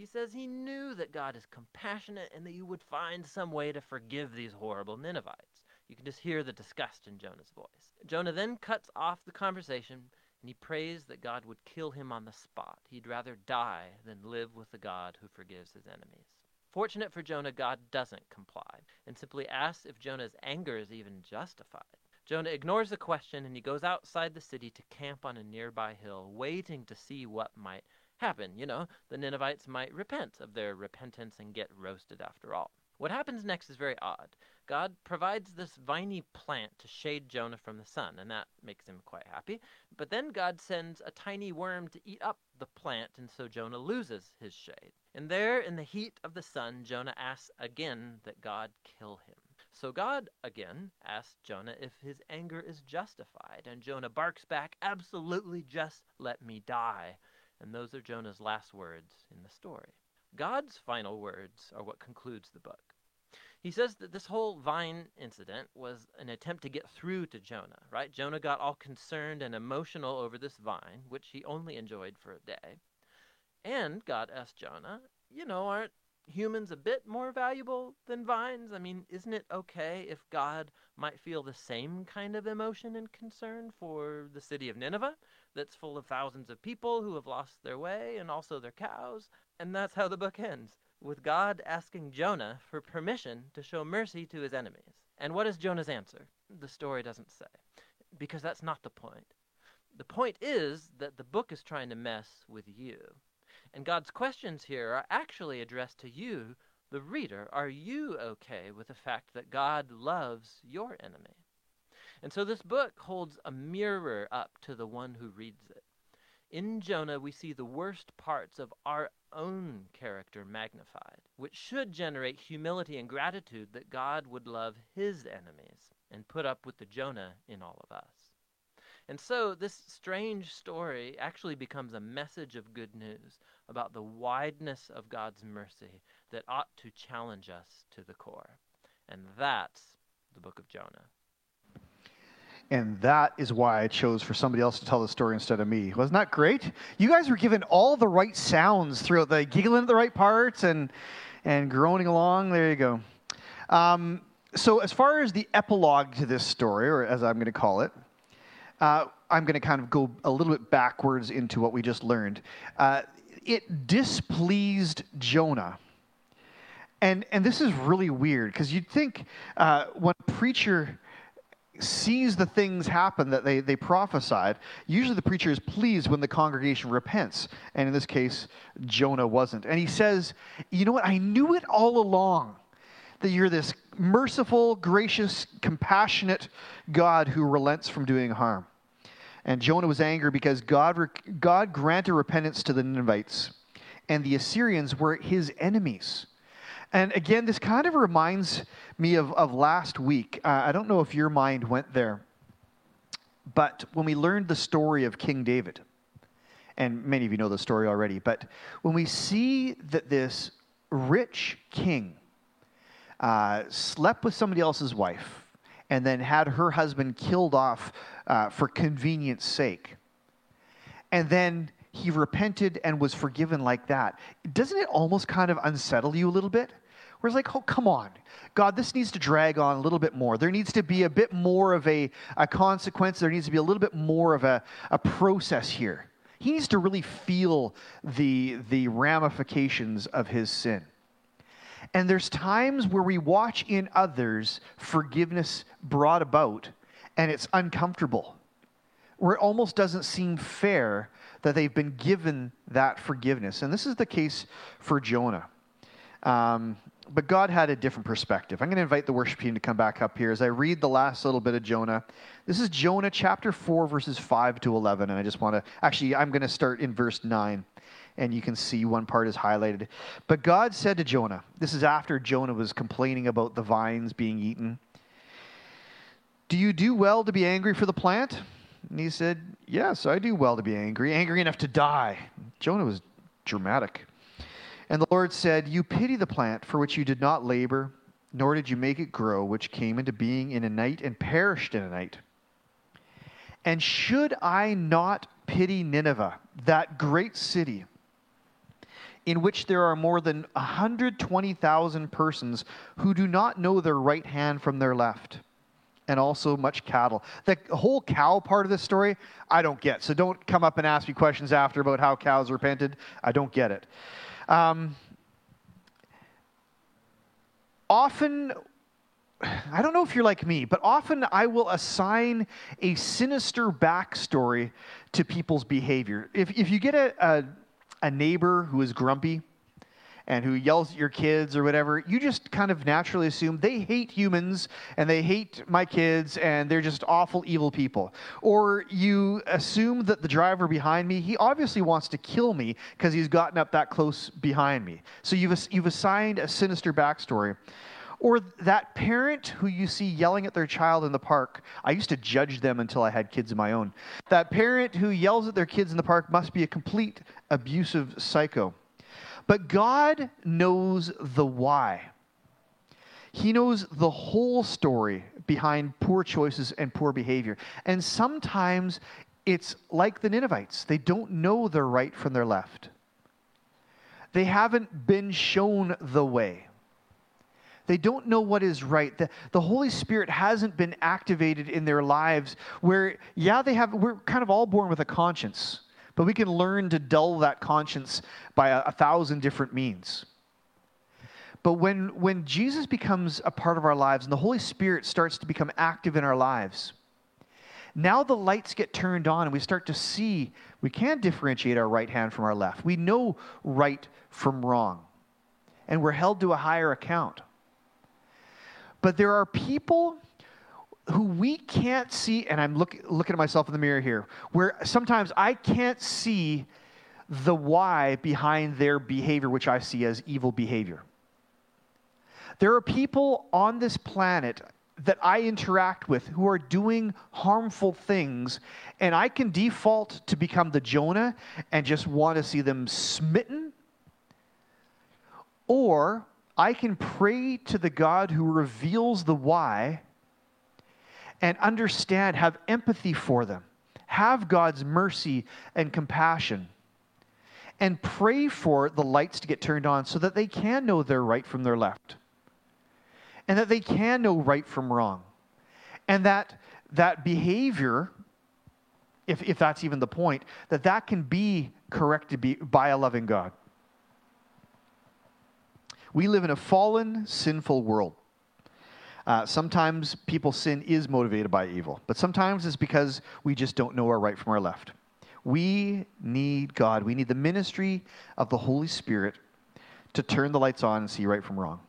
S6: He says he knew that God is compassionate and that you would find some way to forgive these horrible Ninevites. You can just hear the disgust in Jonah's voice. Jonah then cuts off the conversation and he prays that God would kill him on the spot. He'd rather die than live with the God who forgives his enemies. Fortunate for Jonah, God doesn't comply and simply asks if Jonah's anger is even justified. Jonah ignores the question and he goes outside the city to camp on a nearby hill, waiting to see what might happen. You know, the Ninevites might repent of their repentance and get roasted after all. What happens next is very odd. God provides this viney plant to shade Jonah from the sun, and that makes him quite happy. But then God sends a tiny worm to eat up the plant, and so Jonah loses his shade. And there, in the heat of the sun, Jonah asks again that God kill him. So God again asks Jonah if his anger is justified, and Jonah barks back, Absolutely, just let me die. And those are Jonah's last words in the story. God's final words are what concludes the book. He says that this whole vine incident was an attempt to get through to Jonah, right? Jonah got all concerned and emotional over this vine, which he only enjoyed for a day. And God asked Jonah, you know, aren't humans a bit more valuable than vines? I mean, isn't it okay if God might feel the same kind of emotion and concern for the city of Nineveh that's full of thousands of people who have lost their way and also their cows? And that's how the book ends with God asking Jonah for permission to show mercy to his enemies. And what is Jonah's answer? The story doesn't say, because that's not the point. The point is that the book is trying to mess with you. And God's questions here are actually addressed to you, the reader. Are you okay with the fact that God loves your enemy? And so this book holds a mirror up to the one who reads it. In Jonah, we see the worst parts of our own character magnified, which should generate humility and gratitude that God would love his enemies and put up with the Jonah in all of us. And so, this strange story actually becomes a message of good news about the wideness of God's mercy that ought to challenge us to the core. And that's the book of Jonah.
S2: And that is why I chose for somebody else to tell the story instead of me. Wasn't that great? You guys were given all the right sounds throughout the giggling at the right parts and, and groaning along. There you go. Um, so, as far as the epilogue to this story, or as I'm going to call it, uh, I'm going to kind of go a little bit backwards into what we just learned. Uh, it displeased Jonah. And, and this is really weird because you'd think uh, when a preacher sees the things happen that they, they prophesied, usually the preacher is pleased when the congregation repents. And in this case, Jonah wasn't. And he says, You know what? I knew it all along that you're this merciful, gracious, compassionate God who relents from doing harm. And Jonah was angry because God, God granted repentance to the Ninevites, and the Assyrians were his enemies. And again, this kind of reminds me of, of last week. Uh, I don't know if your mind went there, but when we learned the story of King David, and many of you know the story already, but when we see that this rich king uh, slept with somebody else's wife and then had her husband killed off uh, for convenience sake, and then he repented and was forgiven like that. Doesn't it almost kind of unsettle you a little bit? Where it's like, oh, come on. God, this needs to drag on a little bit more. There needs to be a bit more of a, a consequence. There needs to be a little bit more of a, a process here. He needs to really feel the, the ramifications of his sin. And there's times where we watch in others forgiveness brought about, and it's uncomfortable, where it almost doesn't seem fair that they've been given that forgiveness. And this is the case for Jonah. Um, but God had a different perspective. I'm going to invite the worship team to come back up here as I read the last little bit of Jonah. This is Jonah chapter 4, verses 5 to 11. And I just want to, actually, I'm going to start in verse 9. And you can see one part is highlighted. But God said to Jonah, this is after Jonah was complaining about the vines being eaten. Do you do well to be angry for the plant? And he said, Yes, I do well to be angry, angry enough to die. Jonah was dramatic. And the Lord said, You pity the plant for which you did not labor, nor did you make it grow, which came into being in a night and perished in a night. And should I not pity Nineveh, that great city, in which there are more than 120,000 persons who do not know their right hand from their left? and also much cattle. The whole cow part of this story, I don't get. So don't come up and ask me questions after about how cows repented. I don't get it. Um, often, I don't know if you're like me, but often I will assign a sinister backstory to people's behavior. If, if you get a, a, a neighbor who is grumpy, and who yells at your kids or whatever, you just kind of naturally assume they hate humans and they hate my kids and they're just awful, evil people. Or you assume that the driver behind me, he obviously wants to kill me because he's gotten up that close behind me. So you've, you've assigned a sinister backstory. Or that parent who you see yelling at their child in the park. I used to judge them until I had kids of my own. That parent who yells at their kids in the park must be a complete abusive psycho. But God knows the why. He knows the whole story behind poor choices and poor behavior. And sometimes it's like the Ninevites they don't know their right from their left, they haven't been shown the way. They don't know what is right. The, the Holy Spirit hasn't been activated in their lives where, yeah, they have, we're kind of all born with a conscience. But we can learn to dull that conscience by a, a thousand different means. But when, when Jesus becomes a part of our lives and the Holy Spirit starts to become active in our lives, now the lights get turned on and we start to see we can differentiate our right hand from our left. We know right from wrong. And we're held to a higher account. But there are people who we can't see, and I'm look, looking at myself in the mirror here, where sometimes I can't see the why behind their behavior, which I see as evil behavior. There are people on this planet that I interact with who are doing harmful things, and I can default to become the Jonah and just want to see them smitten. Or I can pray to the God who reveals the why and understand, have empathy for them, have God's mercy and compassion, and pray for the lights to get turned on so that they can know their right from their left, and that they can know right from wrong, and that that behavior, if, if that's even the point, that that can be corrected by a loving God. We live in a fallen, sinful world. Uh, sometimes people's sin is motivated by evil, but sometimes it's because we just don't know our right from our left. We need God. We need the ministry of the Holy Spirit to turn the lights on and see right from wrong.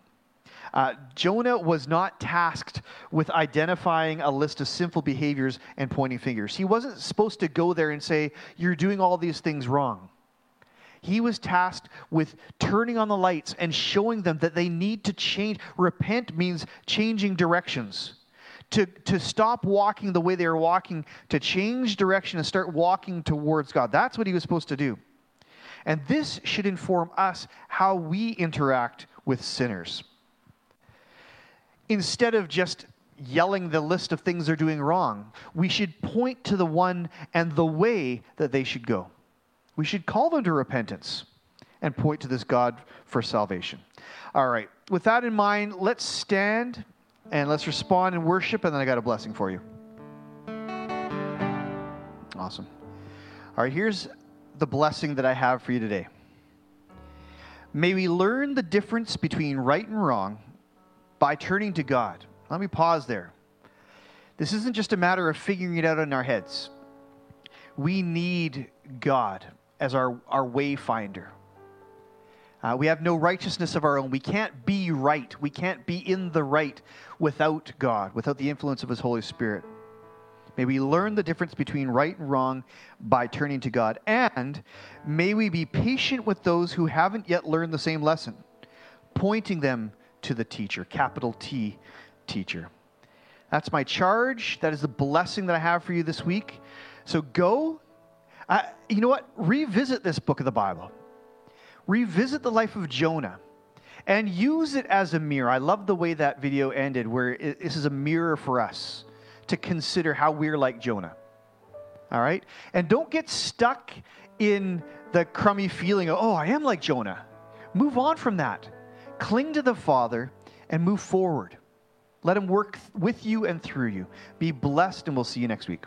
S2: Uh, Jonah was not tasked with identifying a list of sinful behaviors and pointing fingers. He wasn't supposed to go there and say, You're doing all these things wrong. He was tasked with turning on the lights and showing them that they need to change. Repent means changing directions. To, to stop walking the way they were walking, to change direction and start walking towards God. That's what he was supposed to do. And this should inform us how we interact with sinners. Instead of just yelling the list of things they're doing wrong, we should point to the one and the way that they should go. We should call them to repentance and point to this God for salvation. All right, with that in mind, let's stand and let's respond in worship, and then I got a blessing for you. Awesome. All right, here's the blessing that I have for you today. May we learn the difference between right and wrong by turning to God. Let me pause there. This isn't just a matter of figuring it out in our heads. We need God as our, our wayfinder. Uh, we have no righteousness of our own. We can't be right. We can't be in the right without God, without the influence of His Holy Spirit. May we learn the difference between right and wrong by turning to God. And may we be patient with those who haven't yet learned the same lesson, pointing them to the teacher, capital T, teacher. That's my charge. That is the blessing that I have for you this week. So go you know what? Revisit this book of the Bible. revisit the life of Jonah and use it as a mirror. I love the way that video ended, where it, this is a mirror for us to consider how we're like Jonah. All right? And don't get stuck in the crummy feeling of, oh, I am like Jonah. Move on from that. Cling to the Father and move forward. Let Him work with you and through you. Be blessed, and we'll see you next week.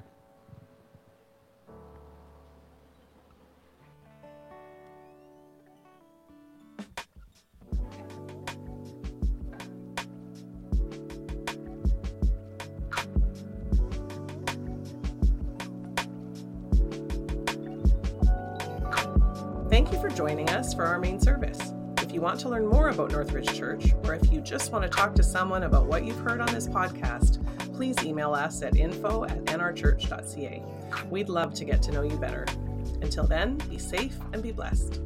S1: Thank you for joining us for our main service. If you want to learn more about Northridge Church, or if you just want to talk to someone about what you've heard on this podcast, please email us at info at nrchurch.ca. We'd love to get to know you better. Until then, be safe and be blessed.